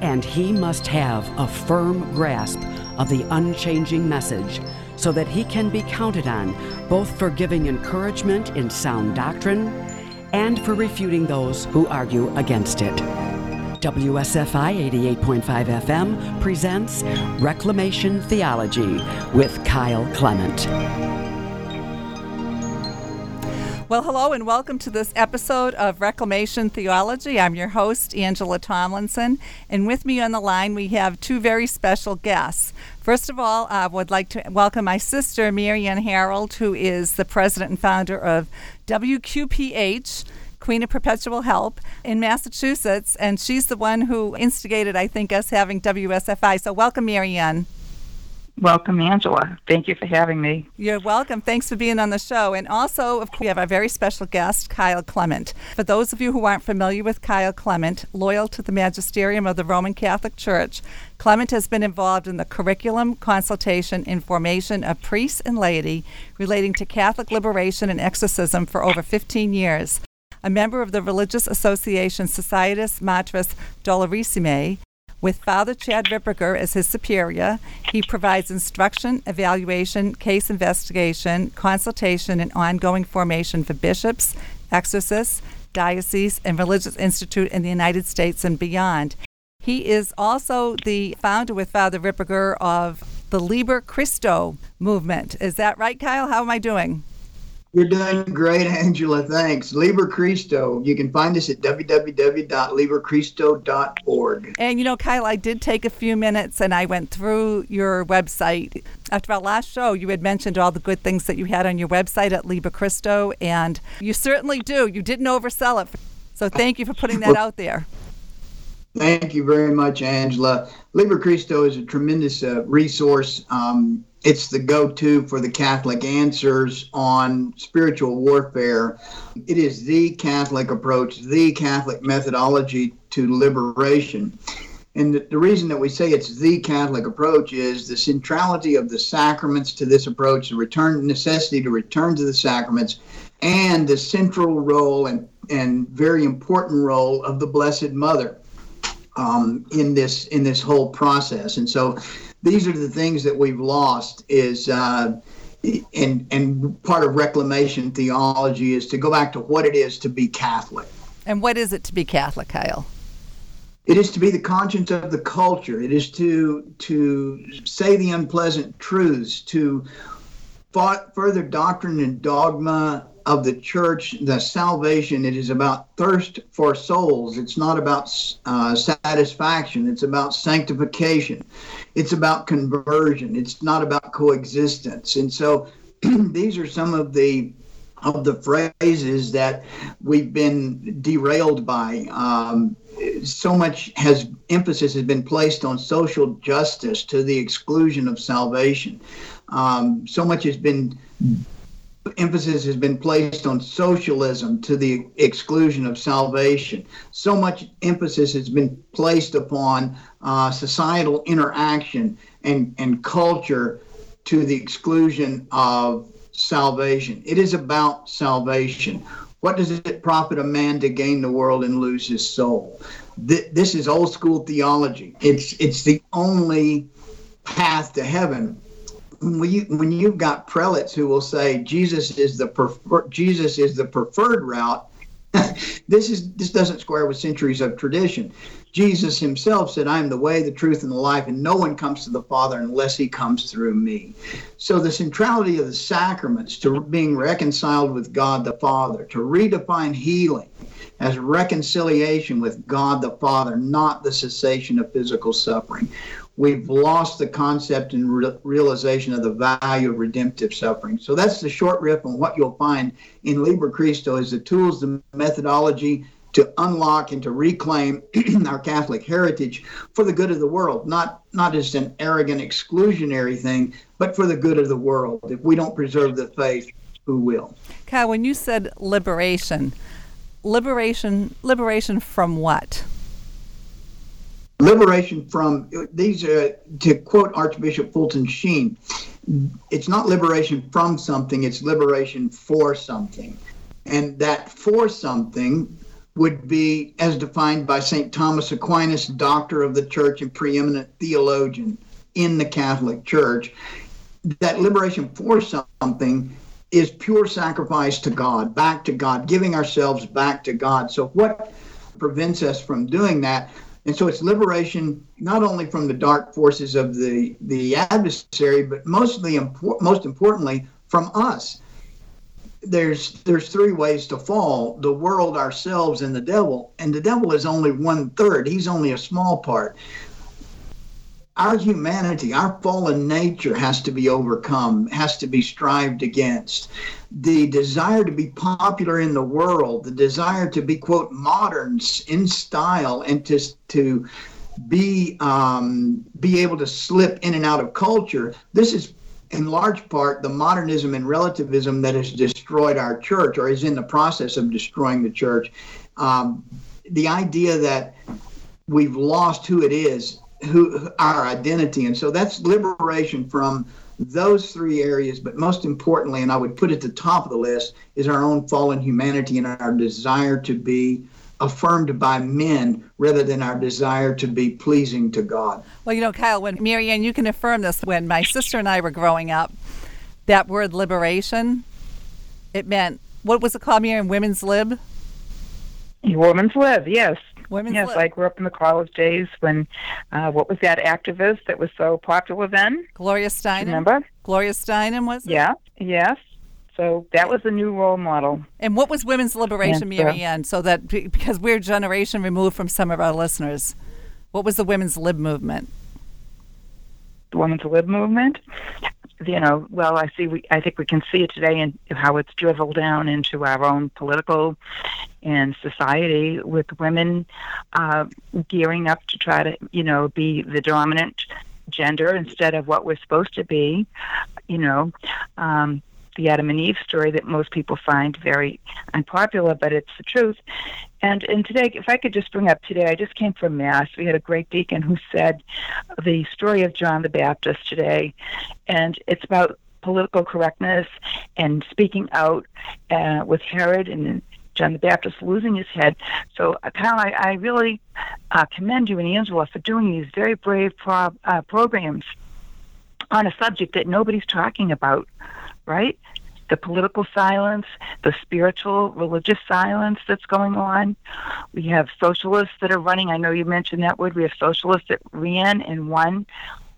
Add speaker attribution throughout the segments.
Speaker 1: And he must have a firm grasp of the unchanging message so that he can be counted on both for giving encouragement in sound doctrine and for refuting those who argue against it. WSFI 88.5 FM presents Reclamation Theology with Kyle Clement.
Speaker 2: Well, hello and welcome to this episode of Reclamation Theology. I'm your host, Angela Tomlinson, and with me on the line we have two very special guests. First of all, I would like to welcome my sister, Marianne Harold, who is the president and founder of WQPH. Queen of Perpetual Help in Massachusetts, and she's the one who instigated, I think, us having WSFI. So, welcome, Marianne.
Speaker 3: Welcome, Angela. Thank you for having me.
Speaker 2: You're welcome. Thanks for being on the show. And also, of course we have our very special guest, Kyle Clement. For those of you who aren't familiar with Kyle Clement, loyal to the magisterium of the Roman Catholic Church, Clement has been involved in the curriculum, consultation, and formation of priests and laity relating to Catholic liberation and exorcism for over 15 years. A member of the religious association Societas Matris Dolorissime, with Father Chad Ripperger as his superior, he provides instruction, evaluation, case investigation, consultation, and ongoing formation for bishops, exorcists, dioceses, and religious institute in the United States and beyond. He is also the founder with Father Ripperger of the Liber Christo movement. Is that right, Kyle? How am I doing?
Speaker 4: You're doing great, Angela. Thanks. Liber Christo. You can find us at www.liberchristo.org.
Speaker 2: And you know, Kyle, I did take a few minutes and I went through your website. After our last show, you had mentioned all the good things that you had on your website at Liber Christo, and you certainly do. You didn't oversell it. So thank you for putting that out there.
Speaker 4: Thank you very much, Angela. Liber Christo is a tremendous uh, resource. Um, it's the go-to for the Catholic answers on spiritual warfare. It is the Catholic approach, the Catholic methodology to liberation. And the, the, reason that we say it's the Catholic approach is the centrality of the sacraments to this approach, the return necessity to return to the sacraments, and the central role and, and very important role of the Blessed Mother um, in this in this whole process. And so these are the things that we've lost is uh, and and part of reclamation theology is to go back to what it is to be Catholic.
Speaker 2: And what is it to be Catholic, Kyle?
Speaker 4: It is to be the conscience of the culture. It is to to say the unpleasant truths, to further doctrine and dogma of the church, the salvation, it is about thirst for souls. It's not about uh, satisfaction. It's about sanctification. It's about conversion. It's not about coexistence. And so these are some of the of the phrases that we've been derailed by. Um, so much has emphasis has been placed on social justice to the exclusion of salvation. Um, so much has been emphasis has been placed on socialism to the exclusion of salvation. So much emphasis has been placed upon uh, societal interaction and, and culture to the exclusion of salvation. It is about salvation. What does it profit a man to gain the world and lose his soul? This is old school theology. It's it's the only path to heaven when you when you've got prelates who will say Jesus is the prefer, Jesus is the preferred route, this is this doesn't square with centuries of tradition. Jesus himself said, "I am the way, the truth, and the life, and no one comes to the Father unless he comes through me." So the centrality of the sacraments to being reconciled with God the Father, to redefine healing as reconciliation with God the Father, not the cessation of physical suffering we've lost the concept and re- realization of the value of redemptive suffering. So that's the short riff on what you'll find in Liber Christo is the tools, the methodology to unlock and to reclaim our Catholic heritage for the good of the world, not not as an arrogant exclusionary thing, but for the good of the world. If we don't preserve the faith, who will?
Speaker 2: Kyle, when you said liberation, liberation liberation from what?
Speaker 4: Liberation from these are to quote archbishop fulton sheen it's not liberation from something it's liberation for something and that for something would be as defined by St. Thomas Aquinas, doctor of the church and preeminent theologian in the Catholic Church. That liberation for something is pure sacrifice to God, back to God, giving ourselves back to God. So, what prevents us from doing that? And so it's liberation not only from the dark forces of the, the adversary, but mostly impor- most importantly from us. There's there's three ways to fall: the world, ourselves, and the devil. And the devil is only one third. He's only a small part our humanity, our fallen nature has to be overcome, has to be strived against. The desire to be popular in the world, the desire to be, quote, moderns in style and to, to be, um, be able to slip in and out of culture, this is in large part the modernism and relativism that has destroyed our church or is in the process of destroying the church. Um, the idea that we've lost who it is who our identity. And so that's liberation from those three areas. But most importantly and i would put at the top of the list is our own fallen humanity and our desire to be affirmed by men rather than our desire to be pleasing to god.
Speaker 2: Well you know kyle when marianne you can affirm this. When my sister and i were growing up that word liberation it meant what was it called marianne women's lib?
Speaker 3: Women's lib yes
Speaker 2: Women's
Speaker 3: yes,
Speaker 2: Lib.
Speaker 3: I grew up in the college days when uh, what was that activist that was so popular then?
Speaker 2: Gloria Steinem.
Speaker 3: Remember?
Speaker 2: Gloria Steinem was it?
Speaker 3: Yeah. Yes. So that was a new role model.
Speaker 2: And what was women's liberation,
Speaker 3: Yes,
Speaker 2: Ann? So that because we're a generation removed from some of our listeners, what was the women's lib movement?
Speaker 3: The women's lib movement. You know, well, I see. We, I think we can see it today in how it's driveled down into our own political and society, with women uh, gearing up to try to, you know, be the dominant gender instead of what we're supposed to be. You know, um, the Adam and Eve story that most people find very unpopular, but it's the truth. And and today, if I could just bring up today, I just came from mass. We had a great deacon who said the story of John the Baptist today, and it's about political correctness and speaking out uh, with Herod and John the Baptist losing his head. So, uh, Kyle, I, I really uh, commend you and Angela for doing these very brave pro- uh, programs on a subject that nobody's talking about, right? The political silence, the spiritual, religious silence that's going on. We have socialists that are running. I know you mentioned that word. We have socialists that ran and won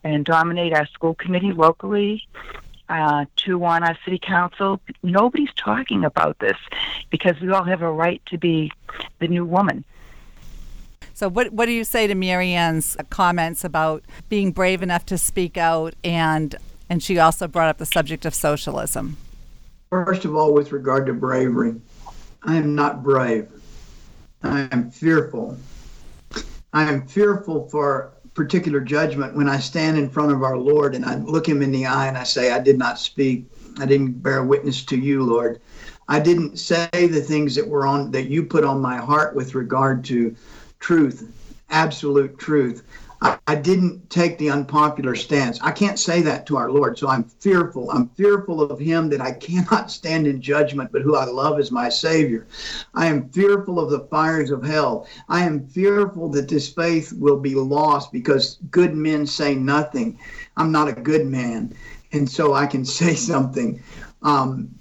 Speaker 3: and dominate our school committee locally. Uh, two on our city council. Nobody's talking about this because we all have a right to be the new woman.
Speaker 2: So what what do you say to Marianne's comments about being brave enough to speak out and and she also brought up the subject of socialism.
Speaker 4: First of all, with regard to bravery, I am not brave. I am fearful. I am fearful for particular judgment when I stand in front of our Lord and I look him in the eye and I say, I did not speak. I didn't bear witness to you, Lord. I didn't say the things that were on that you put on my heart with regard to truth, absolute truth. I, didn't take the unpopular stance. I can't say that to our Lord. So I'm fearful. I'm fearful of him that I cannot stand in judgment, but who I love as my Savior. I am fearful of the fires of hell. I am fearful that this faith will be lost because good men say nothing. I'm not a good man. And so I can say something. Um,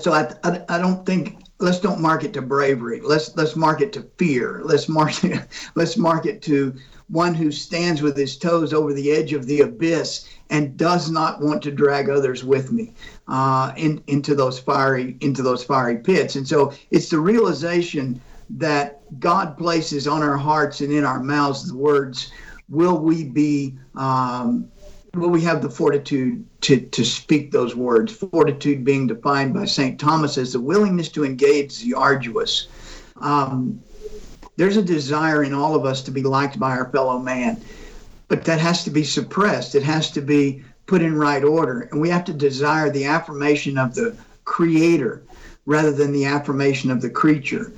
Speaker 4: so I, I, I don't think let's don't mark it to bravery. Let's let's mark it to fear. Let's mark it, let's mark it to one who stands with his toes over the edge of the abyss and does not want to drag others with me uh, in, into those fiery into those fiery pits. And so it's the realization that God places on our hearts and in our mouths the words, "Will we be?" Um, will we have the fortitude to, to speak those words? Fortitude being defined by St. Thomas as the willingness to engage the arduous. Um, there's a desire in all of us to be liked by our fellow man, but that has to be suppressed. It has to be put in right order. And we have to desire the affirmation of the creator rather than the affirmation of the creature.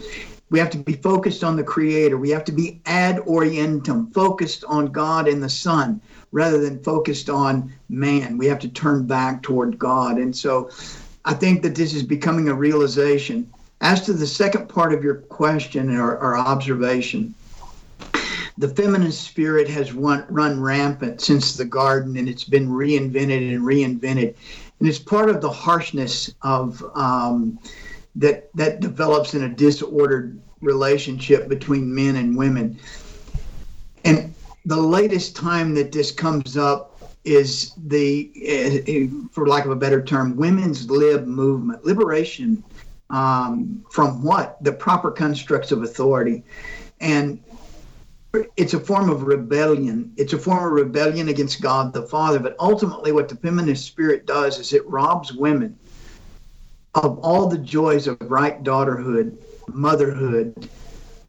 Speaker 4: We have to be focused on the creator. We have to be ad orientem, focused on God and the Son rather than focused on man. We have to turn back toward God. And so I think that this is becoming a realization As to the second part of your question or, or observation, the feminine spirit has run, run rampant since the garden and it's been reinvented and reinvented. And it's part of the harshness of um, that that develops in a disordered relationship between men and women. And the latest time that this comes up is the, uh, for lack of a better term, women's lib movement, liberation um, from what? The proper constructs of authority. And it's a form of rebellion. It's a form of rebellion against God the Father. But ultimately, what the feminist spirit does is it robs women of all the joys of right daughterhood, motherhood,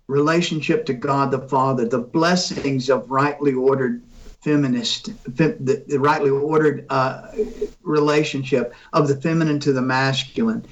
Speaker 4: relationship to God the Father, the blessings of rightly ordered feminist, the, rightly ordered uh, relationship of the feminine to the masculine.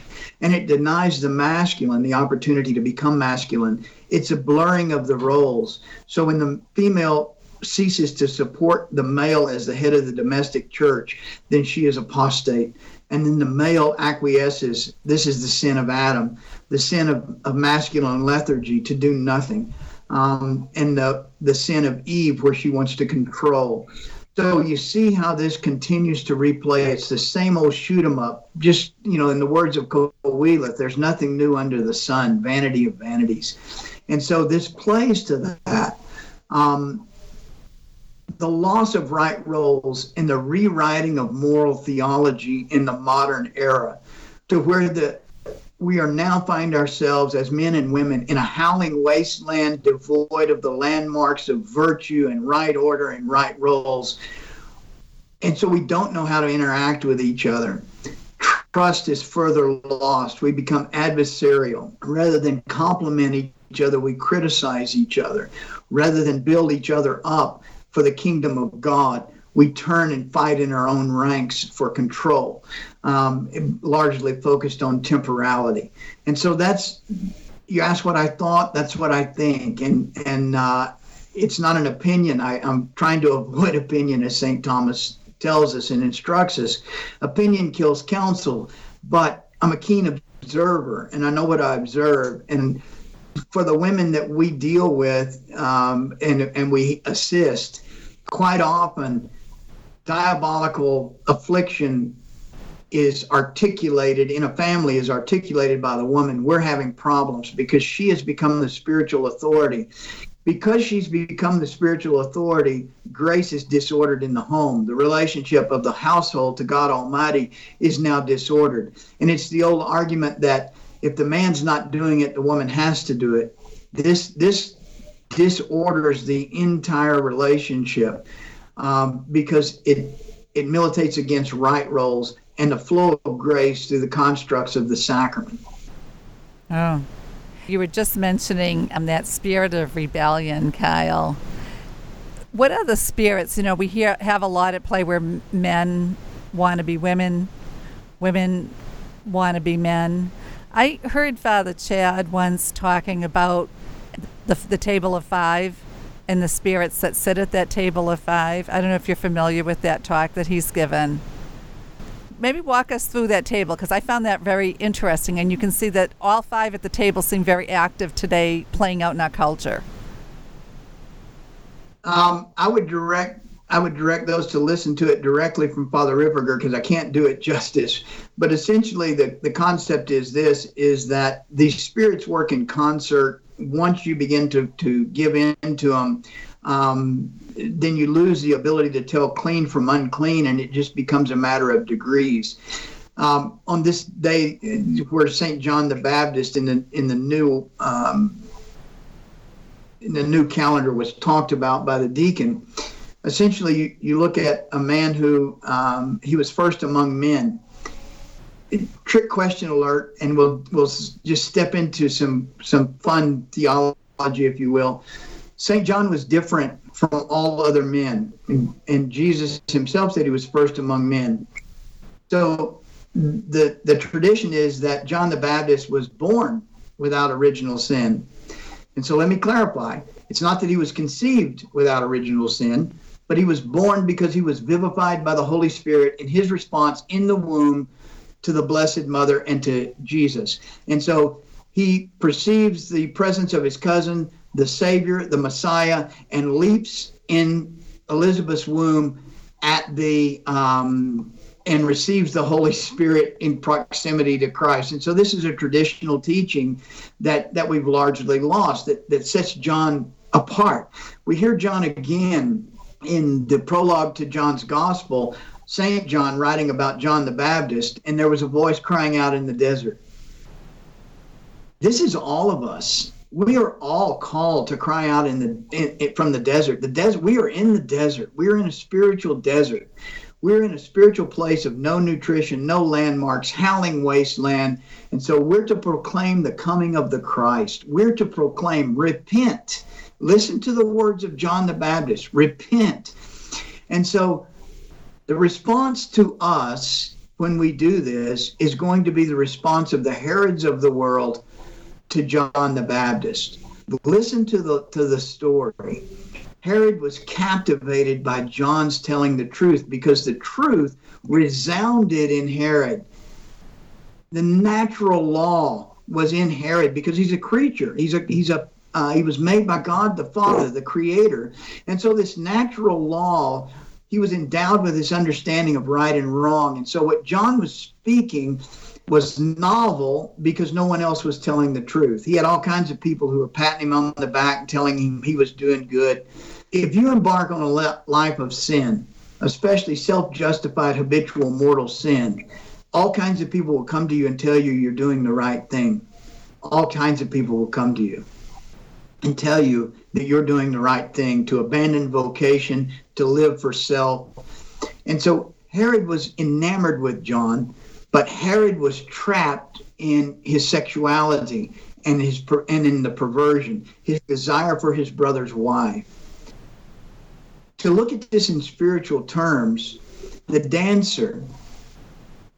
Speaker 4: And it denies the masculine the opportunity to become masculine. It's a blurring of the roles. So when the female ceases to support the male as the head of the domestic church, then she is apostate. And then the male acquiesces. This is the sin of Adam, the sin of, of masculine lethargy to do nothing um, and the, the sin of Eve, where she wants to control. So you see how this continues to replay. It's the same old shoot 'em up. Just you know, in the words of Qoheleth, there's nothing new under the sun. Vanity of vanities, and so this plays to that. Um, the loss of right roles and the rewriting of moral theology in the modern era, to where the we are now find ourselves as men and women in a howling wasteland devoid of the landmarks of virtue and right order and right roles. And so we don't know how to interact with each other. Trust is further lost. We become adversarial. Rather than compliment each other, we criticize each other. Rather than build each other up for the kingdom of God, we turn and fight in our own ranks for control, um, largely focused on temporality. And so that's, you ask what I thought, that's what I think. And, and uh, it's not an opinion. I, I'm trying to avoid opinion, as St. Thomas tells us and instructs us. Opinion kills counsel, but I'm a keen observer and I know what I observe. And for the women that we deal with um, and, and we assist, quite often diabolical affliction is articulated in a family is articulated by the woman we're having problems because she has become the spiritual authority. Because she's become the spiritual authority grace is disordered in the home. The relationship of the household to god almighty is now disordered. And it's the old argument that if the man's not doing it the woman has to do it. This this disorders the entire relationship um, because it it militates against right roles and the flow of grace through the constructs of the sacrament.
Speaker 2: Oh, you were just mentioning um, that spirit of rebellion, Kyle. What are the spirits? You know, we hear have a lot at play where men want to be women, women want to be men. I heard Father Chad once talking about the, the table of five and the spirits that sit at that table of five. I don't know if you're familiar with that talk that he's given. Maybe walk us through that table because I found that very interesting, and you can see that all five at the table seem very active today, playing out in our culture.
Speaker 4: Um, I would direct I would direct those to listen to it directly from Father Ripperger because I can't do it justice. But essentially, the, the concept is this: is that these spirits work in concert once you begin to, to give in to them, um, then you lose the ability to tell clean from unclean, and it just becomes a matter of degrees. Um, on this day, where Saint John the Baptist in the in the new um, in the new calendar was talked about by the deacon, essentially you, you look at a man who um, he was first among men trick question alert, and we'll we'll just step into some some fun theology, if you will. Saint John was different from all other men, and, Jesus himself said he was first among men. So the the tradition is that John the Baptist was born without original sin. And so let me clarify. It's not that he was conceived without original sin, but he was born because he was vivified by the Holy Spirit in his response in the womb to the Blessed Mother and to Jesus. And so he perceives the presence of his cousin, the Savior, the Messiah, and leaps in Elizabeth's womb at the um, and receives the Holy Spirit in proximity to Christ. And so this is a traditional teaching that that we've largely lost that that sets John apart. We hear John again in the prologue to John's gospel, St. John writing about John the Baptist, and there was a voice crying out in the desert. This is all of us. We are all called to cry out in the in, in, from the desert. The desert. We are in the desert. We are in a spiritual desert. We're in a spiritual place of no nutrition, no landmarks, howling wasteland. And so we're to proclaim the coming of the Christ. We're to proclaim, repent. Listen to the words of John the Baptist, repent. And so the response to us when we do this is going to be the response of the Herods of the world to John the Baptist. Listen to the to the story. Herod was captivated by John's telling the truth because the truth resounded in Herod. The natural law was in Herod because he's a creature. He's a he's a uh, he was made by God the Father, the Creator, and so this natural law. He was endowed with this understanding of right and wrong. And so, what John was speaking was novel because no one else was telling the truth. He had all kinds of people who were patting him on the back, telling him he was doing good if you embark on a life of sin, especially self justified habitual mortal sin, all kinds of people will come to you and tell you you're doing the right thing. All kinds of people will come to you and tell you that you're doing the right thing, to abandon vocation, to live for self. And so Herod was enamored with John, but Herod was trapped in his sexuality and his and in the perversion, his desire for his brother's wife to look at this in spiritual terms, the dancer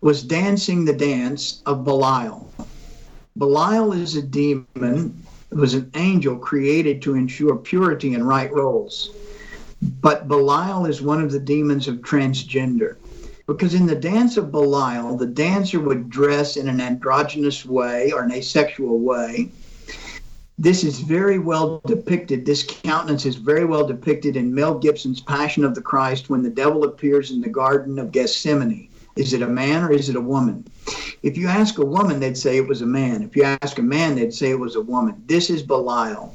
Speaker 4: was dancing the dance of Belial. Belial is a demon, it was an angel created to ensure purity and right roles. But Belial is one of the demons of transgender. Because in the dance of Belial, the dancer would dress in an androgynous way or an asexual way this is very well depicted. This countenance is very well depicted in Mel Gibson's Passion of the Christ when the devil appears in the Garden of Gethsemane. Is it a man or is it a woman? If you ask a woman, they'd say it was a man. If you ask a man, they'd say it was a woman. This is Belial.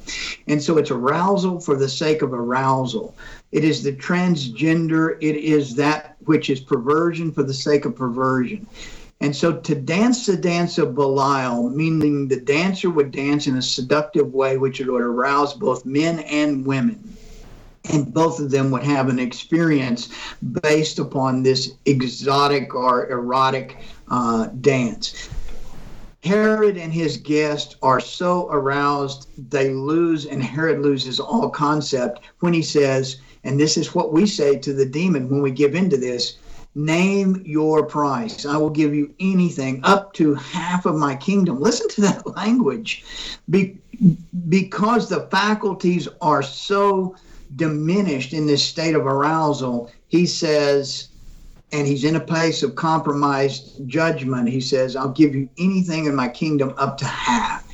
Speaker 4: And so it's arousal for the sake of arousal. It is the transgender, it is that which is perversion for the sake of perversion. And so to dance the dance of Belial, meaning the dancer would dance in a seductive way, which would arouse both men and women. And both of them would have an experience based upon this exotic or erotic uh, dance. Herod and his guests are so aroused, they lose, and Herod loses all concept when he says, and this is what we say to the demon when we give into this Name your price. I will give you anything up to half of my kingdom. Listen to that language. Be, because the faculties are so diminished in this state of arousal, he says, and he's in a place of compromised judgment. He says, I'll give you anything in my kingdom up to half.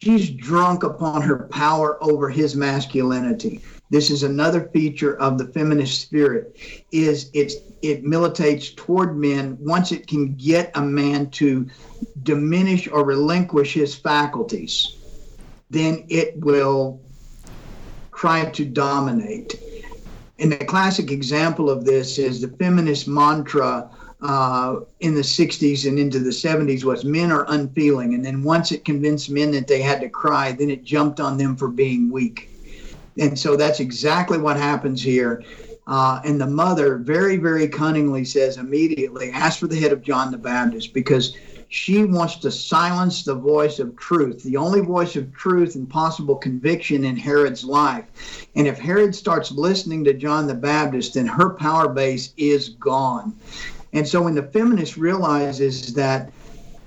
Speaker 4: She's drunk upon her power over his masculinity. This is another feature of the feminist spirit is it's it militates toward men once it can get a man to diminish or relinquish his faculties. Then it will try to dominate. And the classic example of this is the feminist mantra uh, in the 60s and into the 70s was men are unfeeling. And then once it convinced men that they had to cry then it jumped on them for being weak and so that's exactly what happens here uh, and the mother very, very cunningly says immediately, ask for the head of John the Baptist because she wants to silence the voice of truth, the only voice of truth and possible conviction in Herod's life. And if Herod starts listening to John the Baptist, then her power base is gone. And so when the feminist realizes that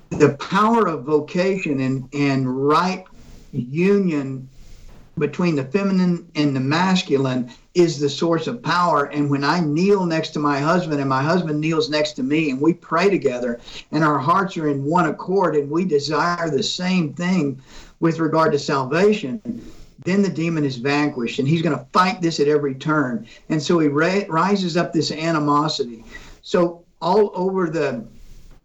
Speaker 4: the power of vocation and, and right union between the feminine and the masculine is the source of power. And when I kneel next to my husband and my husband kneels next to me and we pray together and our hearts are in one accord and we desire the same thing with regard to salvation, then the demon is vanquished and he's going to fight this at every turn. And so he ra- rises up this animosity. So all over the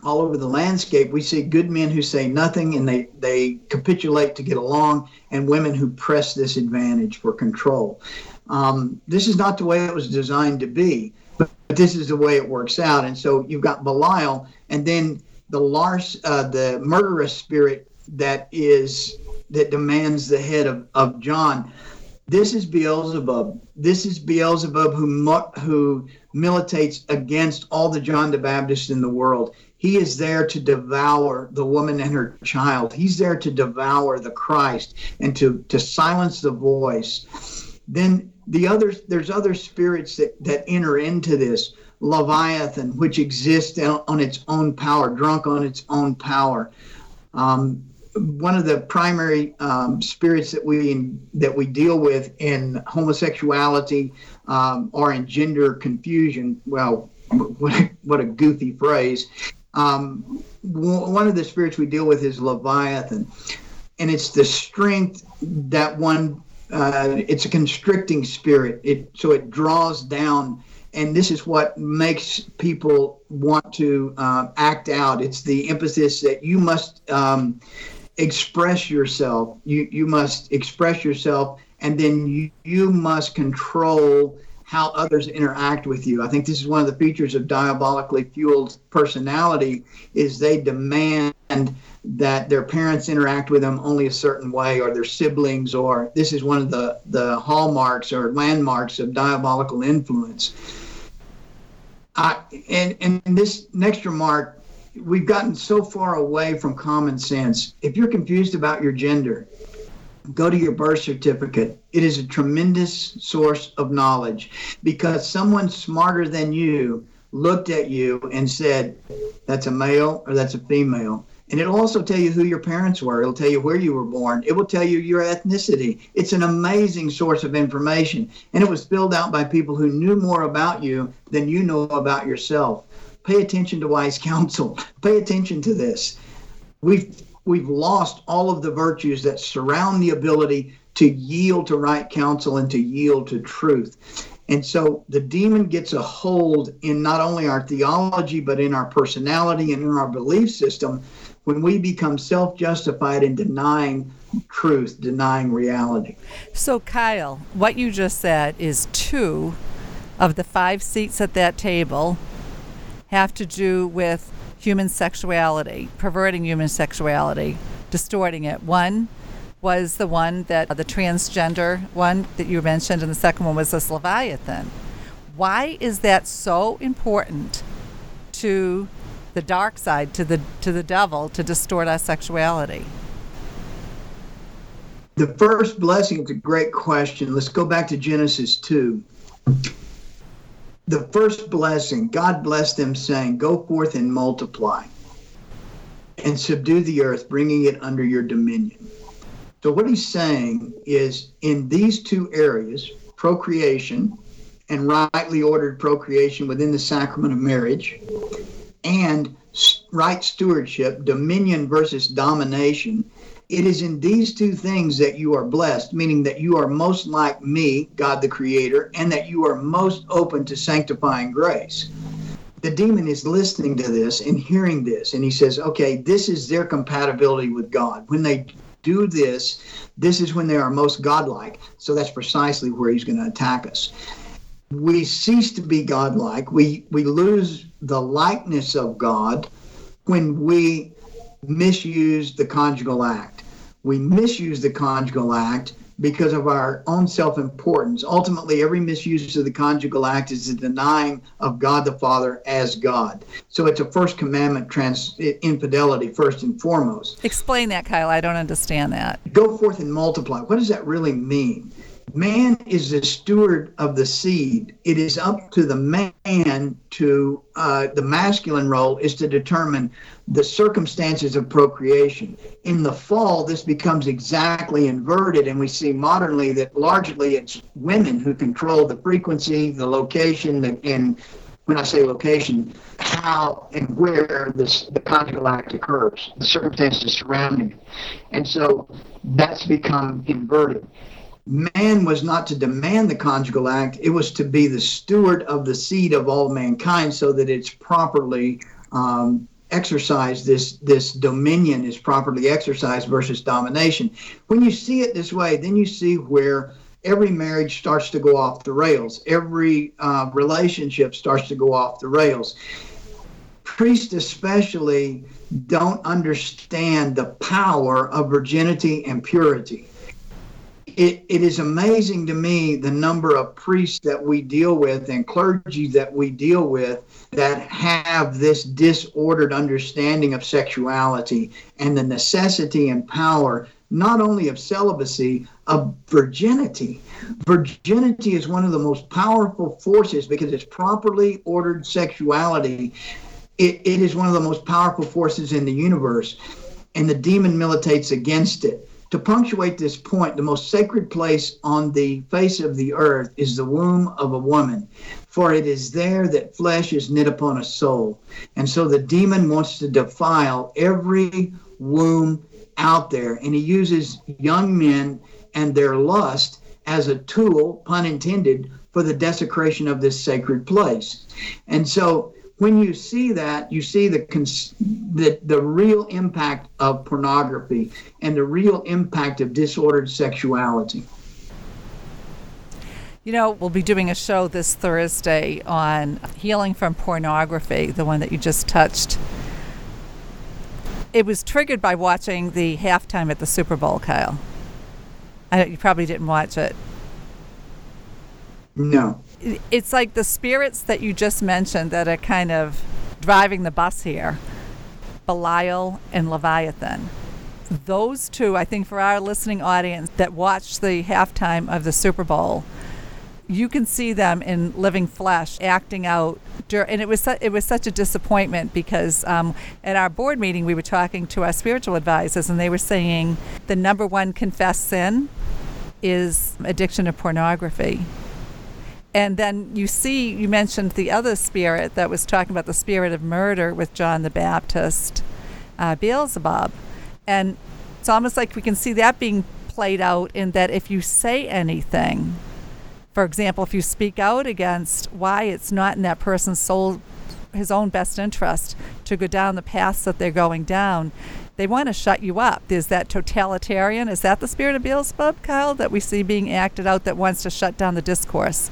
Speaker 4: all over the landscape, we see good men who say nothing and they, they capitulate to get along, and women who press this advantage for control. Um, this is not the way it was designed to be, but, but, this is the way it works out. And so you've got Belial, and then the Lars, uh, the murderous spirit that is that demands the head of, of John. This is Beelzebub. This is Beelzebub who who militates against all the John the Baptists in the world. He is there to devour the woman and her child. He's there to devour the Christ and to, to silence the voice. Then the others, there's other spirits that, that enter into this. Leviathan, which exists on its own power, drunk on its own power. Um, one of the primary um, spirits that we that we deal with in homosexuality um, or in gender confusion. Well, what what a goofy phrase um, one of the spirits we deal with is Leviathan, and it's the strength that one. Uh, it's a constricting spirit. It so it draws down, and this is what makes people want to uh, act out. It's the emphasis that you must um, express yourself. You you must express yourself, and then you, you must control how others interact with you. I think this is one of the features of diabolically fueled personality is they demand that their parents interact with them only a certain way or their siblings or this is one of the the hallmarks or landmarks of diabolical influence. I, and and this next remark we've gotten so far away from common sense. If you're confused about your gender, go to your birth certificate. It is a tremendous source of knowledge because someone smarter than you looked at you and said, that's a male or that's a female. And it'll also tell you who your parents were. It'll tell you where you were born. It will tell you your ethnicity. It's an amazing source of information. And it was filled out by people who knew more about you than you know about yourself. Pay attention to wise counsel. Pay attention to this. We've we've lost all of the virtues that surround the ability to yield to right counsel and to yield to truth. And so the demon gets a hold in not only our theology, but in our personality and in our belief system when we become self justified in denying truth, denying reality.
Speaker 2: So, Kyle, what you just said is two of the five seats at that table have to do with human sexuality, perverting human sexuality, distorting it. One was the one that uh, the transgender one that you mentioned, and the second one was this Leviathan. Why is that so important to the dark side, to the to the devil, to distort our sexuality?
Speaker 4: The first blessing is a great question. Let's go back to Genesis 2 the first blessing, God blessed them, saying, Go forth and multiply and subdue the earth, bringing it under your dominion. So, what he's saying is in these two areas, procreation and rightly ordered procreation within the sacrament of marriage, and right stewardship, dominion versus domination, it is in these two things that you are blessed, meaning that you are most like me, God the Creator, and that you are most open to sanctifying grace. The demon is listening to this and hearing this, and he says, okay, this is their compatibility with God. When they do this, this is when they are most godlike. So that's precisely where he's going to attack us. We cease to be godlike. We we lose the likeness of God when we misuse the conjugal act we misuse the conjugal act because of our own self importance. Ultimately, every misuse of the conjugal act is a denying of God the Father as God. So it's a first commandment trans infidelity, first and foremost.
Speaker 2: Explain that, Kyle. I don't understand that.
Speaker 4: Go forth and multiply. What does that really mean? Man is the steward of the seed. It is up to the man to, uh, the masculine role is to determine the circumstances of procreation. In the fall, this becomes exactly inverted, and we see modernly that largely it's women who control the frequency, the location, and when I say location, how and where this the conjugal act occurs, the circumstances surrounding it. And so that's become inverted man was not to demand the conjugal act, it was to be the steward of the seed of all mankind so that it's properly um, exercised, this, this dominion is properly exercised versus domination. When you see it this way, then you see where every marriage starts to go off the rails, every uh, relationship starts to go off the rails. Priests, especially, don't understand the power of virginity and purity it, it is amazing to me the number of priests that we deal with and clergy that we deal with that have this disordered understanding of sexuality and the necessity and power not only of celibacy of virginity. Virginity is one of the most powerful forces because it's properly ordered sexuality. It, it is one of the most powerful forces in the universe and the demon militates against it to punctuate this point, the most sacred place on the face of the earth is the womb of a woman, for it is there that flesh is knit upon a soul. And so the demon wants to defile every womb out there, and he uses young men and their lust as a tool, pun intended, for the desecration of this sacred place. And so when you see that, you see the, cons- the the real impact of pornography and the real impact of disordered sexuality.
Speaker 2: You know, we'll be doing a show this Thursday on healing from pornography, the one that you just touched. It was triggered by watching the halftime at the Super Bowl, Kyle. I, you probably didn't watch it.
Speaker 4: No
Speaker 2: it's like the spirits that you just mentioned that are kind of driving the bus here Belial and Leviathan. Those two, I think, for our listening audience that watched the halftime of the Super Bowl, you can see them in living flesh acting out. And it was it was such a disappointment because um, at our board meeting we were talking to our spiritual advisors and they were saying the number one confessed sin is addiction to pornography and then you see, you mentioned the other spirit that was talking about the spirit of murder with John the Baptist, uh, Beelzebub. And it's almost like we can see that being played out in that if you say anything, for example, if you speak out against why it's not in that person's soul, his own best interest to go down the paths that they're going down, they want to shut you up. There's that totalitarian. Is that the spirit of Beelzebub, Kyle, that we see being acted out that wants to shut down the discourse?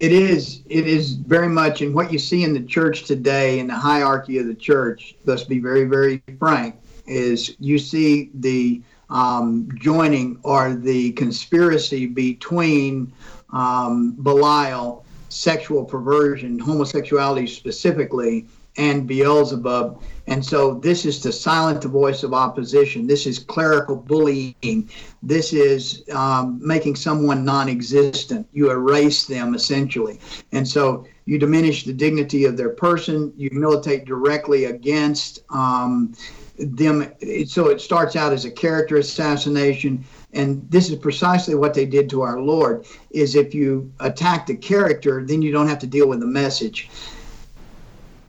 Speaker 4: It is. It is very much, and what you see in the church today, in the hierarchy of the church. Let's be very, very frank. Is you see the um, joining or the conspiracy between um, Belial, sexual perversion, homosexuality specifically, and Beelzebub. And so this is to silence the voice of opposition. This is clerical bullying. This is um, making someone non existent. You erase them essentially. And so you diminish the dignity of their person. You militate directly against um, them. So it starts out as a character assassination. And this is precisely what they did to our Lord is if you attack the character, then you don't have to deal with the message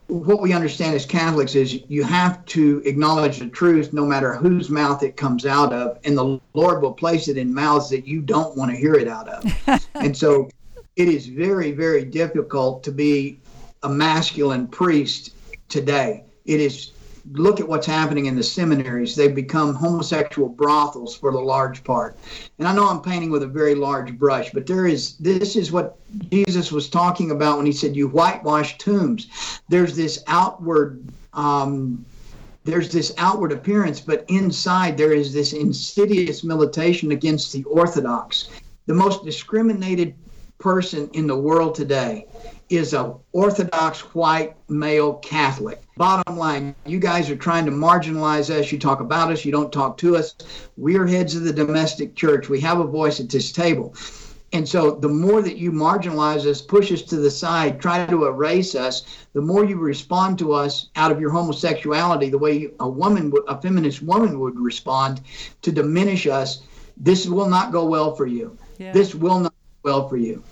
Speaker 4: what we understand as Catholics is you have to acknowledge the truth no matter whose mouth it comes out of, and the Lord will place it in mouths that you don't want to hear it out of. and so it is very, very difficult to be a masculine priest today. It is look at what's happening in the seminaries. They've become homosexual brothels for the large part. And I know I'm painting with a very large brush, but there is this is what Jesus was talking about when he said, "You whitewash tombs." There's this outward. Um, there's this outward appearance, but inside there is this insidious militation against the Orthodox. The most discriminated person in the world today is a orthodox white male Catholic. Bottom line, you guys are trying to marginalize us. You talk about us, you don't talk to us. We're heads of the domestic church. We have a voice at this table. And so the more that you marginalize us, push us to the side, try to erase us, the more you respond to us out of your homosexuality, the way a woman, a feminist woman would respond to diminish us, this will not go well for you. Yeah. This will not go well for you.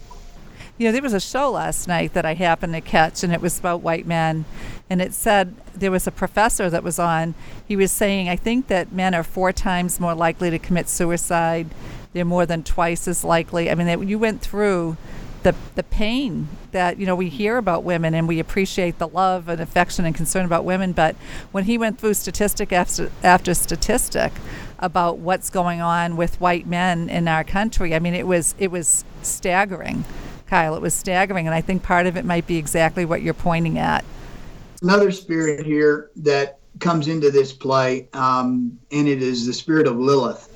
Speaker 2: You know, there was a show last night that I happened to catch, and it was about white men. And it said there was a professor that was on. He was saying, I think that men are four times more likely to commit suicide. They're more than twice as likely. I mean, they, you went through the the pain that you know we hear about women and we appreciate the love and affection and concern about women. But when he went through statistic after, after statistic about what's going on with white men in our country i mean it was it was staggering kyle. It was staggering. And i think part of it might be exactly what you're pointing at
Speaker 4: another spirit here that comes into this play um, and it is the spirit of lilith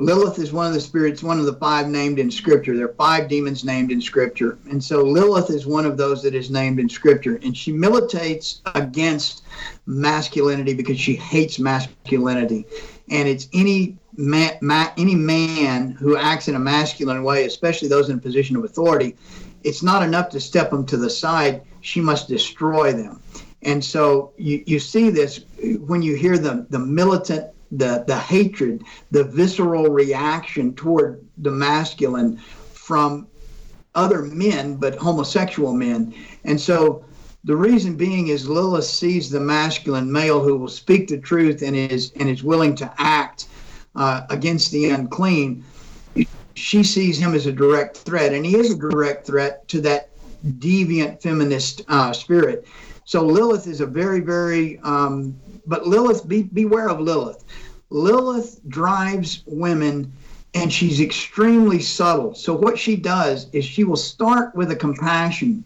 Speaker 4: Lilith is one of the spirits, one of the five named in Scripture. There are five demons named in Scripture. And so Lilith is one of those that is named in Scripture. And she militates against masculinity because she hates masculinity. And it's any man, ma, any man who acts in a masculine way, especially those in a position of authority, it's not enough to step them to the side. She must destroy them. And so you, you see this when you hear the, the militant the the hatred, the visceral reaction toward the masculine from other men, but homosexual men. And so the reason being is Lilith sees the masculine male who will speak the truth and is and is willing to act uh, against the unclean. She sees him as a direct threat, and he is a direct threat to that deviant feminist uh, spirit. So Lilith is a very, very um, but Lilith, be, beware of Lilith. Lilith drives women and she's extremely subtle. So, what she does is she will start with a compassion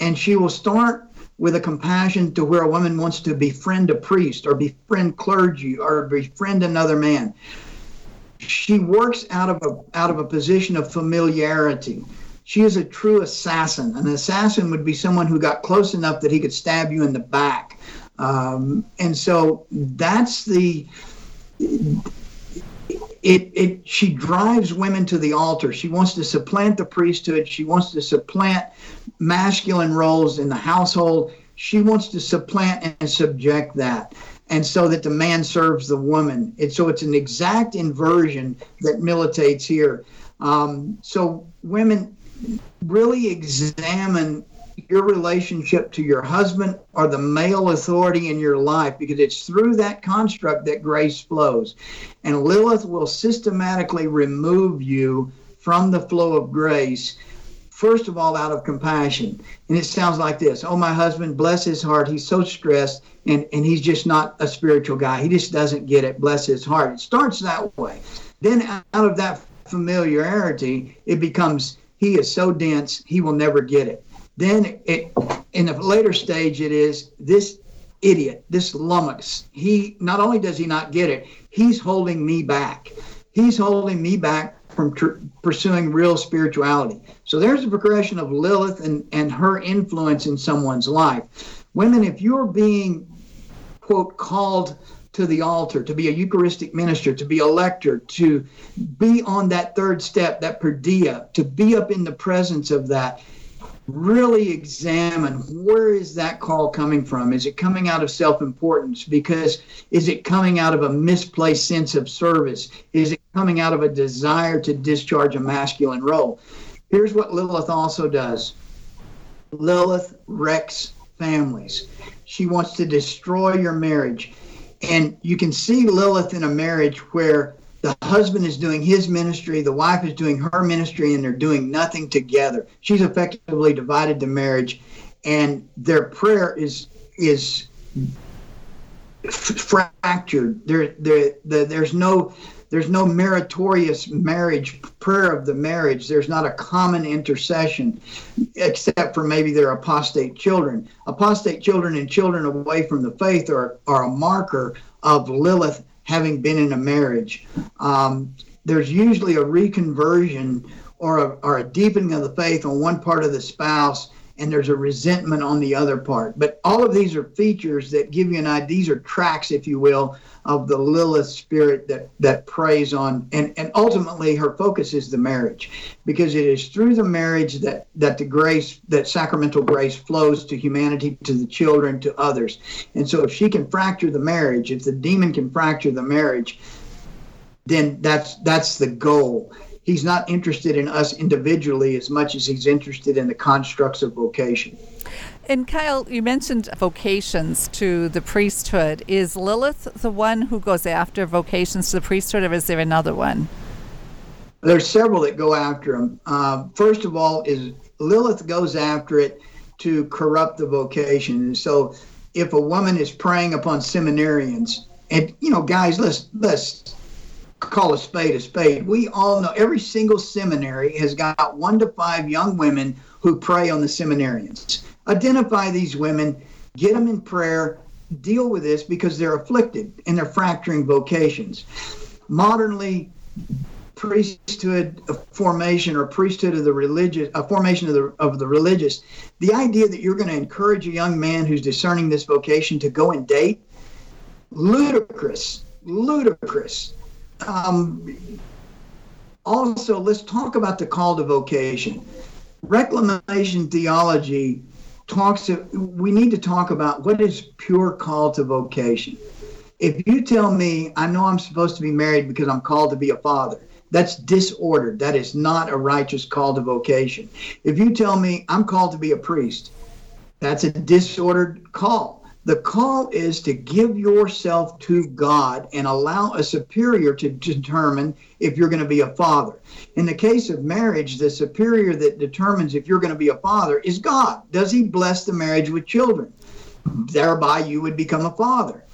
Speaker 4: and she will start with a compassion to where a woman wants to befriend a priest or befriend clergy or befriend another man. She works out of a out of a position of familiarity. She is a true assassin. An assassin would be someone who got close enough that he could stab you in the back um, and so that's the it, it she drives women to the altar. She wants to supplant the priesthood. She wants to supplant masculine roles in the household. She wants to supplant and subject that. And so that the man serves the woman. And so it's an exact inversion that militates here. Um, so women really examine your relationship to your husband or the male authority in your life because it's through that construct that grace flows. And Lilith will systematically remove you from the flow of grace, first of all, out of compassion. And it sounds like this Oh, my husband, bless his heart. He's so stressed and, and he's just not a spiritual guy. He just doesn't get it. Bless his heart. It starts that way. Then out of that familiarity, it becomes he is so dense, he will never get it. Then it, in a later stage, it is this idiot, this lummox. He not only does he not get it, he's holding me back. He's holding me back from tr- pursuing real spirituality. So there's a progression of Lilith and, and her influence in someone's life. Women, if you're being, quote, called to the altar, to be a Eucharistic minister, to be a lector, to be on that third step, that predella, to be up in the presence of that, really examine where is that call coming from? Is it coming out of self-importance? Because is it coming out of a misplaced sense of service? Is it coming out of a desire to discharge a masculine role? Here's what lilith also does. Lilith wrecks families. She wants to destroy your marriage and you can see lilith in a marriage where the husband is doing his ministry, the wife is doing her ministry, and they're doing nothing together. She's effectively divided the marriage, and their prayer is is fractured. There, there, the, there's no there's no meritorious marriage prayer of the marriage. There's not a common intercession, except for maybe their apostate children. Apostate children and children away from the faith are, are a marker of Lilith having been in a marriage. Um, there's usually a reconversion or a, or a deepening of the faith on one part of the spouse and there's a resentment on the other part. But all of these are features that give you an idea. These are tracks, if you will, of the Lilith spirit that that preys on, and and ultimately her focus is the marriage, because it is through the marriage that that the grace, that sacramental grace, flows to humanity, to the children, to others. And so, if she can fracture the marriage, if the demon can fracture the marriage, then that's that's the goal he's not interested in us individually as much as he's interested in the constructs of vocation.
Speaker 2: And Kyle, you mentioned vocations to the priesthood. Is Lilith the one who goes after vocations to the priesthood, or is there another one?
Speaker 4: There's several that go after them. Uh, first of all, is Lilith goes after it to corrupt the vocation. So, if a woman is preying upon seminarians, and you know, guys, let's let's call a spade a spade. We all know every single seminary has got one to five young women who prey on the seminarians. Identify these women, get them in prayer, deal with this because they're afflicted and they're fracturing vocations. Modernly, priesthood formation or priesthood of the religious a formation of the of the religious the idea that you're going to encourage a young man who's discerning this vocation to go and date ludicrous ludicrous um, also, let's talk about the call to vocation. Reclamation theology talks. We need to talk about what is pure call to vocation. If you tell me I know I'm supposed to be married because I'm called to be a father, that's disordered. That is not a righteous call to vocation. If you tell me I'm called to be a priest, that's a disordered call. The call is to give yourself to God and allow a superior to determine if you're going to be a father. In the case of marriage, the superior that determines if you're going to be a father is God. Does he bless the marriage with children? Thereby, you would become a father.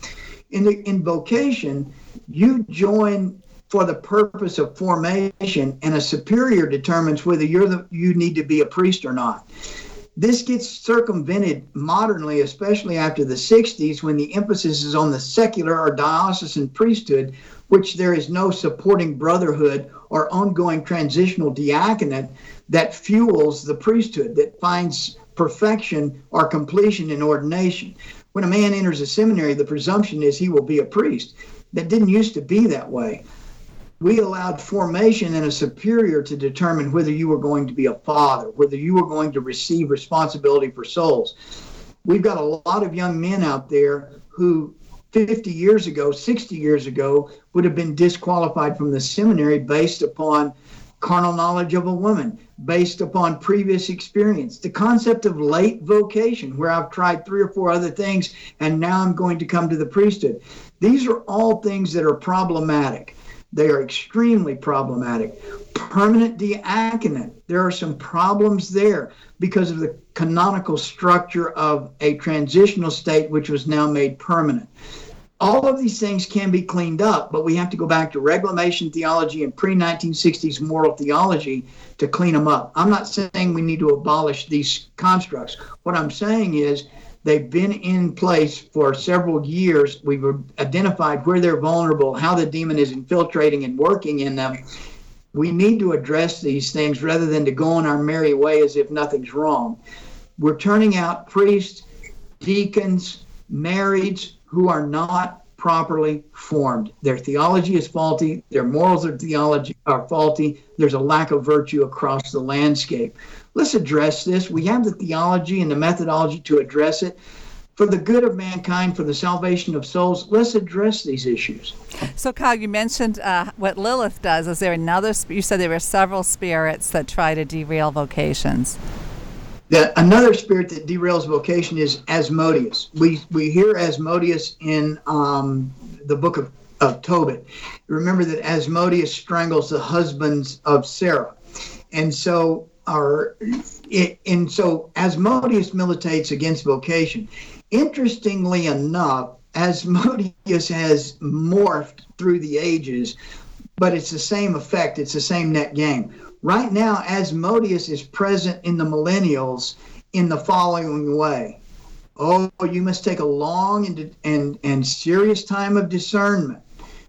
Speaker 4: In, the, in vocation, you join for the purpose of formation, and a superior determines whether you're the, you need to be a priest or not. This gets circumvented modernly, especially after the 60s, when the emphasis is on the secular or diocesan priesthood, which there is no supporting brotherhood or ongoing transitional diaconate that fuels the priesthood, that finds perfection or completion in ordination. When a man enters a seminary, the presumption is he will be a priest. That didn't used to be that way we allowed formation and a superior to determine whether you were going to be a father, whether you were going to receive responsibility for souls. We've got a lot of young men out there who 50 years ago, 60 years ago, would have been disqualified from the seminary based upon carnal knowledge of a woman, based upon previous experience. The concept of late vocation, where I've tried three or four other things and now I'm going to come to the priesthood. These are all things that are problematic. They are extremely problematic. Permanent diaconate, there are some problems there because of the canonical structure of a transitional state, which was now made permanent. All of these things can be cleaned up, but we have to go back to reclamation theology and pre 1960s moral theology to clean them up. I'm not saying we need to abolish these constructs. What I'm saying is They've been in place for several years. We've identified where they're vulnerable, how the demon is infiltrating and working in them. We need to address these things rather than to go on our merry way as if nothing's wrong. We're turning out priests, deacons, marrieds who are not properly formed. Their theology is faulty, their morals of theology are faulty, there's a lack of virtue across the landscape let's address this. We have the theology and the methodology to address it. For the good of mankind, for the salvation of souls, let's address these issues.
Speaker 2: So, Kyle, you mentioned uh, what Lilith does. Is there another? You said there were several spirits that try to derail vocations.
Speaker 4: The, another spirit that derails vocation is Asmodeus. We we hear Asmodeus in um, the book of, of Tobit. Remember that Asmodeus strangles the husbands of Sarah, and so are, it, and so Asmodeus militates against vocation. Interestingly enough, Asmodeus has morphed through the ages, but it's the same effect. It's the same net game. Right now, Asmodeus is present in the millennials in the following way. Oh, you must take a long and, and, and serious time of discernment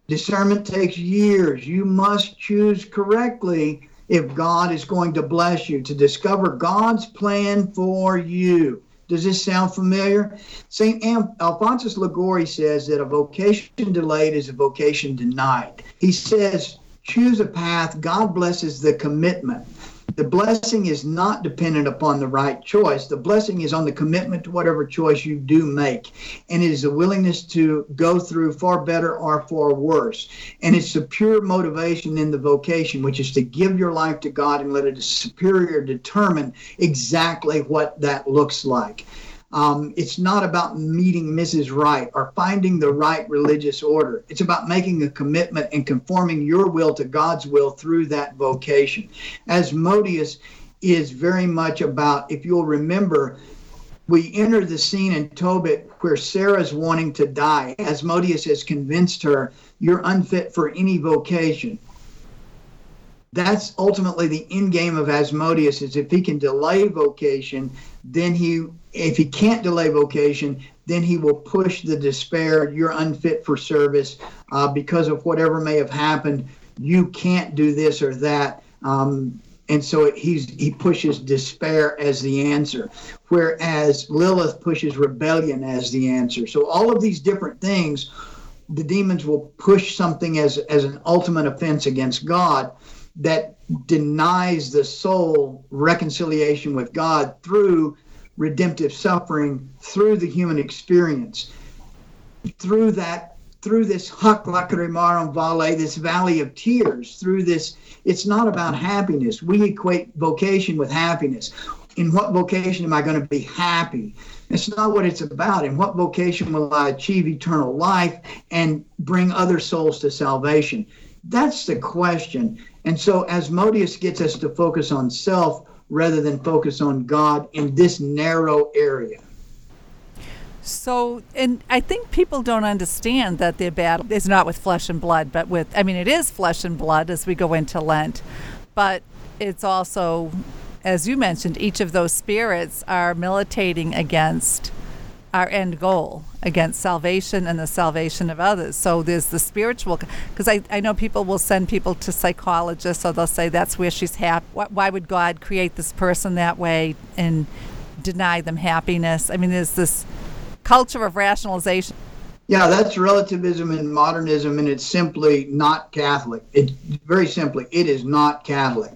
Speaker 4: Discernment takes years. You must choose correctly if God is going to bless you, to discover God's plan for you. Does this sound familiar? St. Alphonsus Liguori says that a vocation delayed is a vocation denied. He says, choose a path, God blesses the commitment. The blessing is not dependent upon the right choice. The blessing is on the commitment to whatever choice you do make. And it is a willingness to go through far better or far worse. And it's the pure motivation in the vocation, which is to give your life to God and let a superior determine exactly what that looks like. Um, it's not about meeting Mrs. Right or finding the right religious order. It's about making a commitment and conforming your will to God's will through that vocation. As Asmodeus is very much about, if you'll remember, we enter the scene in Tobit where Sarah's wanting to die. Asmodeus has convinced her, You're unfit for any vocation that's ultimately the end game of Asmodeus is if he can delay vocation, then he if he can't delay vocation, then he will push the despair. You're unfit for service uh, because of whatever may have happened. You can't do this or that. Um, and so he's he pushes despair as the answer, whereas Lilith pushes rebellion as the answer. So all of these different things, the demons will push something as as an ultimate offense against God that denies the soul reconciliation with God through redemptive suffering, through the human experience, through that through this Hoc Lacrimarum Vale, this valley of tears, through this, it's not about happiness. We equate vocation with happiness. In what vocation am I going to be happy? It's not what it's about. In what vocation will I achieve eternal life and bring other souls to salvation? That's the question. And so Asmodeus gets us to focus on self rather than focus on God in this narrow area.
Speaker 2: So, and I think people don't understand that their battle is not with flesh and blood, but with, I mean, it is flesh and blood as we go into Lent, but it's also, as you mentioned, each of those spirits are militating against our end goal against salvation and the salvation of others. So there's the spiritual, because I, I know people will send people to psychologists, so they'll say that's where she's happy. Why would God create this person that way and deny them happiness? I mean, there's this culture of rationalization.
Speaker 4: Yeah, that's relativism and modernism, and it's simply not Catholic. It very simply, it is not Catholic.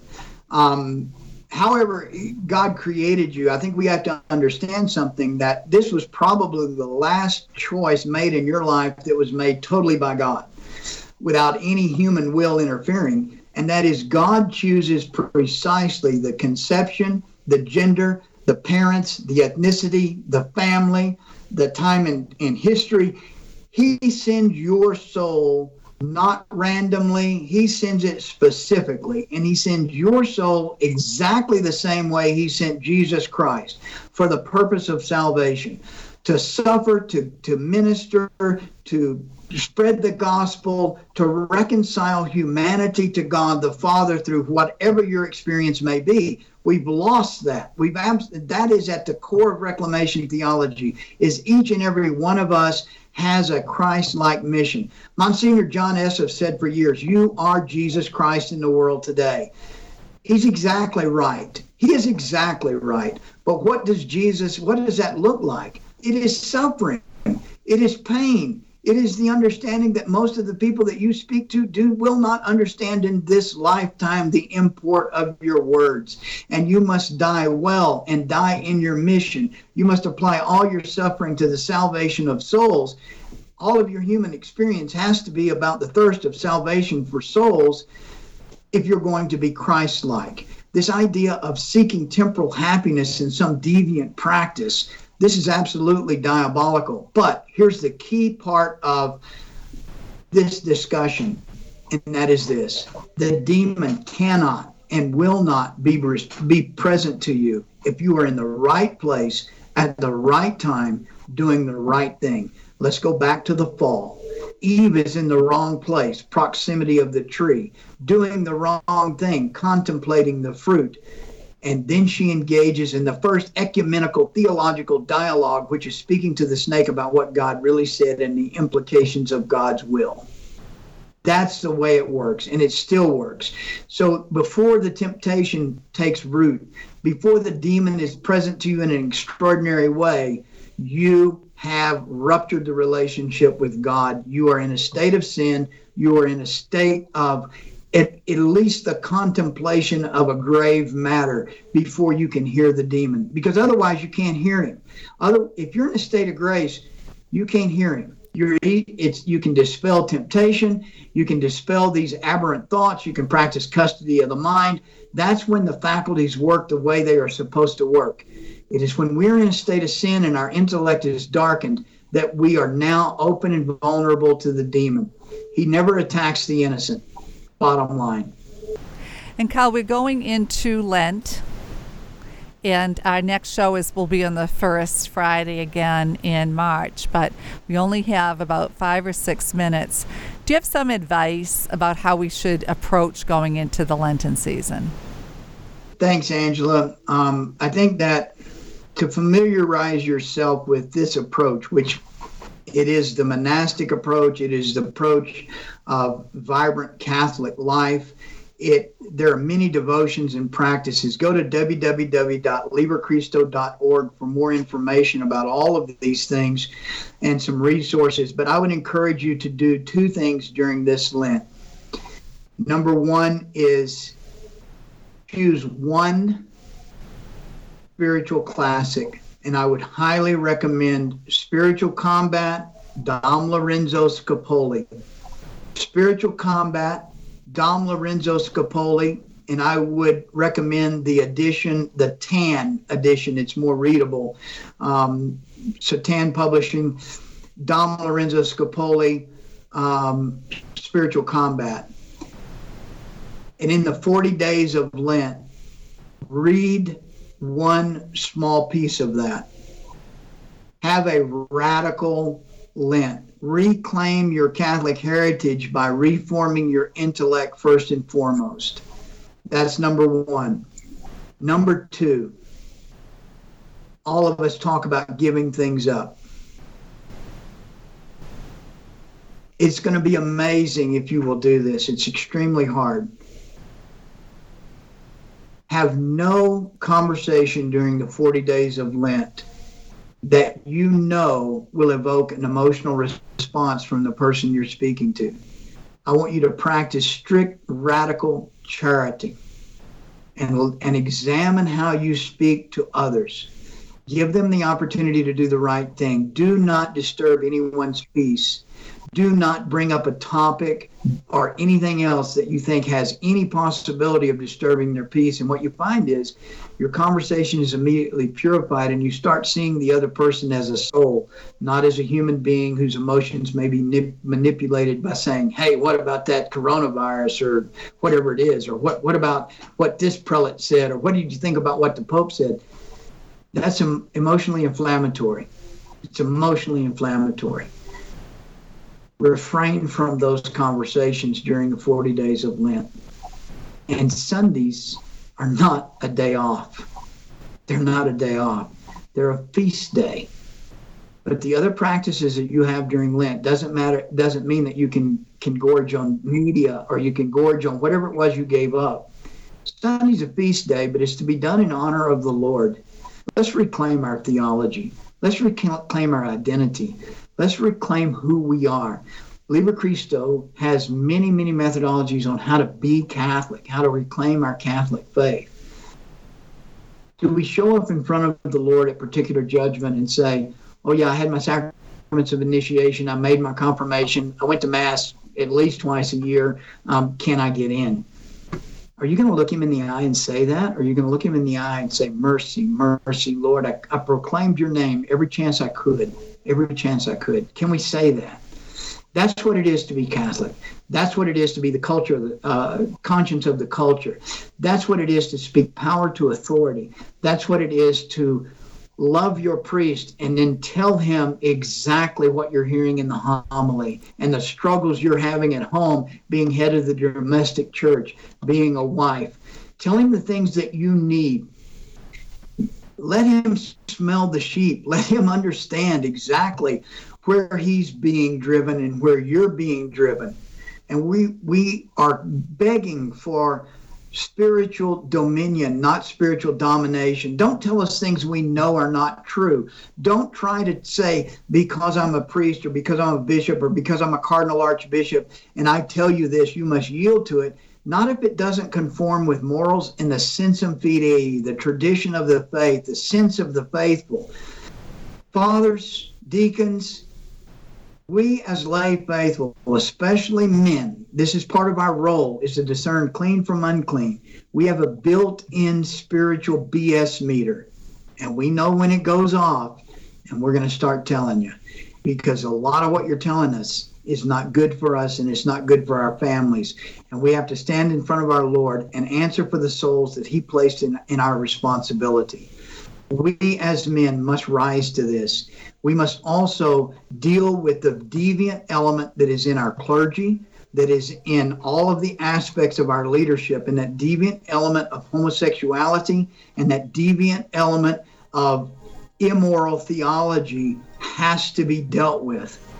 Speaker 4: Um, however God created you, I think we have to understand something that this was probably the last choice made in your life that was made totally by God without any human will interfering. And that is God chooses precisely the conception, the gender, the parents, the ethnicity, the family, the time in, in history. He sends your soul not randomly. He sends it specifically, and He sends your soul exactly the same way He sent Jesus Christ for the purpose of salvation to suffer, to, to minister, to spread the gospel, to reconcile humanity to God the Father through whatever your experience may be. We've lost that. We've abs- that is at the core of reclamation theology. Is each and every one of us has a Christ like mission. Monsignor John Esseff said for years, You are Jesus Christ in the world today. He's exactly right. He is exactly right. But what does Jesus, what does that look like? It is suffering, it is pain, it is the understanding that most of the people that you speak to do will not understand in this lifetime the import of your words. And you must die well and die in your mission. You must apply all your suffering to the salvation of souls. All of your human experience has to be about the thirst of salvation for souls if you're going to be Christ like. This idea of seeking temporal happiness in some deviant practice this is absolutely diabolical. But here's the key part of this discussion, and that is this the demon cannot and will not be, be present to you if you are in the right place at the right time doing the right thing. Let's go back to the fall. Eve is in the wrong place, proximity of the tree, doing the wrong thing, contemplating the fruit and then she engages in the first ecumenical theological dialogue, which is speaking to the snake about what God really said and the implications of God's will. That's the way it works, and it still works. So before the temptation takes root, before the demon is present to you in an extraordinary way, you have ruptured the relationship with God. You are in a state of sin. You are in a state of at, at least the contemplation of a grave matter before you can hear the demon, because otherwise you can't hear him. Other, if you're in a state of grace, you can't hear him. You're it's you can dispel temptation, you can dispel these aberrant thoughts, you can practice custody of the mind. That's when the faculties work the way they are supposed to work. It is when we're in a state of sin and our intellect is darkened that we are now open and vulnerable to the demon. He never attacks the innocent. Bottom line.
Speaker 2: And Kyle, we're going into Lent and our next show is will be on the first Friday again in March, but we only have about five or six minutes. Do you have some advice about how we should approach going into the Lenten season?
Speaker 4: Thanks, Angela. Um, I think that to familiarize yourself with this approach, which it is the monastic approach, it is the approach of vibrant Catholic life it there are many devotions and practices. Go to www.liberchristo.org for more information about all of these things and some resources. But I would encourage you to do two things during this Lent. Number one is choose one spiritual classic, and I would highly recommend Spiritual Combat, Dom Lorenzo Scupoli. Spiritual Combat Dom Lorenzo Scupoli, and I would recommend the edition, the Tan edition. It's more readable. Um, Publishing, Dom Lorenzo Scupoli, um, Spiritual Combat. And in the 40 days of Lent, read one small piece of that. Have a radical Lent reclaim your Catholic heritage by reforming your intellect first and foremost. That's number one. Number two, all of us talk about giving things up. It's going to be amazing if you will do this. It's extremely hard. Have no conversation during the 40 days of Lent that you know will evoke an emotional response from the person you're speaking to. I want you to practice strict radical charity and, and examine how you speak to others. Give them the opportunity to do the right thing. Do not disturb anyone's peace do not bring up a topic or anything else that you think has any possibility of disturbing their peace. And what you find is your conversation is immediately purified and you start seeing the other person as a soul, not as a human being whose emotions may be nip- manipulated by saying, hey, what about that coronavirus or whatever it is? Or what, what about what this prelate said? Or what did you think about what the Pope said? That's emotionally inflammatory. It's emotionally inflammatory refrain from those conversations during the 40 days of Lent. And Sundays are not a day off. They're not a day off. They're a feast day. But the other practices that you have during Lent doesn't matter doesn't mean that you can can gorge on media or you can gorge on whatever it was you gave up. Sunday's a feast day, but it's to be done in honor of the Lord. Let's reclaim our theology. Let's reclaim our identity. Let's reclaim who we are. Liber Christo has many, many methodologies on how to be Catholic, how to reclaim our Catholic faith. Do we show up in front of the Lord at particular judgment and say, oh, yeah, I had my sacraments of initiation, I made my confirmation, I went to Mass at least twice a year, um, can I get in? Are you going to look him in the eye and say that? Or are you going to look him in the eye and say, Mercy, mercy, Lord, I, I proclaimed your name every chance I could every chance I could. Can we say that? That's what it is to be Catholic. That's what it is to be the culture, the uh, conscience of the culture. That's what it is to speak power to authority. That's what it is to love your priest and then tell him exactly what you're hearing in the homily and the struggles you're having at home, being head of the domestic church, being a wife. Tell him the things that you need let him smell the sheep. Let him understand exactly where he's being driven and where you're being driven. and we we are begging for spiritual dominion, not spiritual domination. Don't tell us things we know are not true. Don't try to say, because I'm a priest or because I'm a bishop or because I'm a cardinal archbishop and I tell you this, you must yield to it. Not if it doesn't conform with morals and the sensum fidei, the tradition of the faith, the sense of the faithful. Fathers, deacons, we as lay faithful, especially men, this is part of our role, is to discern clean from unclean. We have a built-in spiritual BS meter, and we know when it goes off, and we're going to start telling you, because a lot of what you're telling us is not good for us and it's not good for our families. And we have to stand in front of our Lord and answer for the souls that He placed in, in our responsibility. We as men must rise to this we must also deal with the deviant element that is in our clergy, that is in all of the aspects of our leadership, and that deviant element of homosexuality and that deviant element of immoral theology has to be dealt with.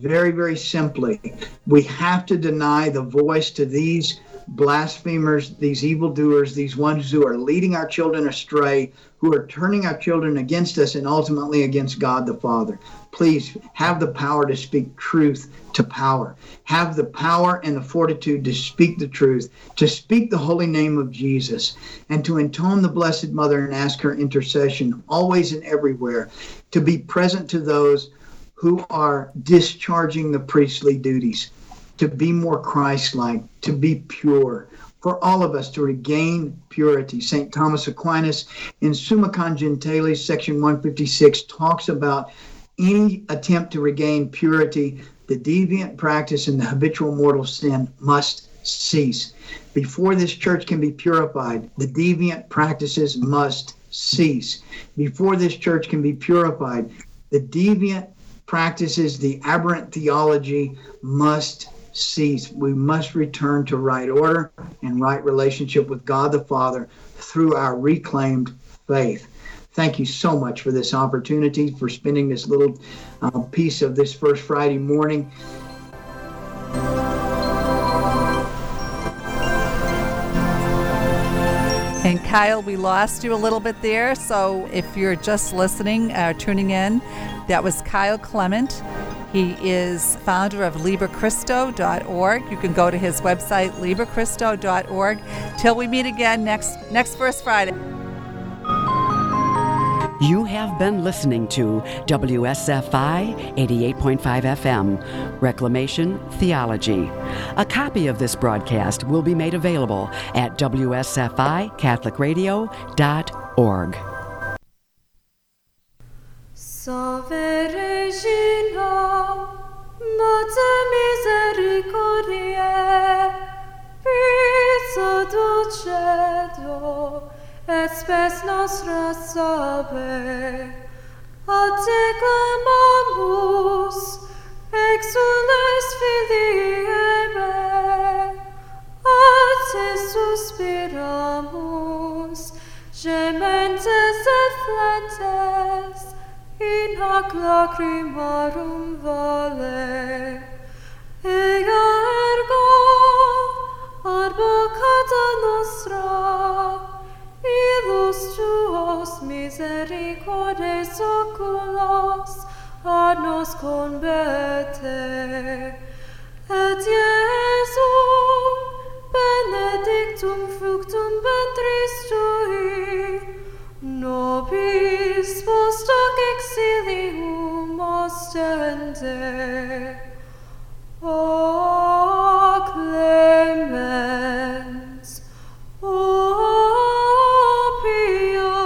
Speaker 4: Very, very simply, we have to deny the voice to these blasphemers, these evildoers, these ones who are leading our children astray, who are turning our children against us and ultimately against God the Father. Please have the power to speak truth to power. Have the power and the fortitude to speak the truth, to speak the holy name of Jesus, and to intone the Blessed Mother and ask her intercession always and everywhere, to be present to those who are discharging the priestly duties to be more Christ like, to be pure, for all of us to regain purity. St. Thomas Aquinas in Summa Contra Gentiles, section 156, talks about any attempt to regain purity, the deviant practice and the habitual mortal sin must cease. Before this church can be purified, the deviant practices must cease. Before this church can be purified, the deviant practices, the aberrant theology must cease. We must return to right order and right relationship with God the Father through our reclaimed faith. Thank you so much for this opportunity, for spending this little uh, piece of this first Friday morning.
Speaker 2: And Kyle, we lost you a little bit there. So if you're just listening, uh, tuning in, that was Kyle Clement. He is founder of LiberChristo.org. You can go to his website, LiberChristo.org. Till we meet again next next first Friday.
Speaker 1: You have been listening to WSFI 88.5 FM, Reclamation Theology. A copy of this broadcast will be made available at WSFICatholicRadio.org. Salve Regina, Mater Misericordiae, Pizza dulcedo, et spes nostra salve. A te clamamus, exules filii ebe, a te suspiramus, gementes et flentes, in hac lacrimarum vale ega ergo advocata nostra ilus tuos misericordes oculos ad nos convete. et Iesum benedictum fructum ventris tui Nobis post hoc exilium ostende, O clemens, O pius.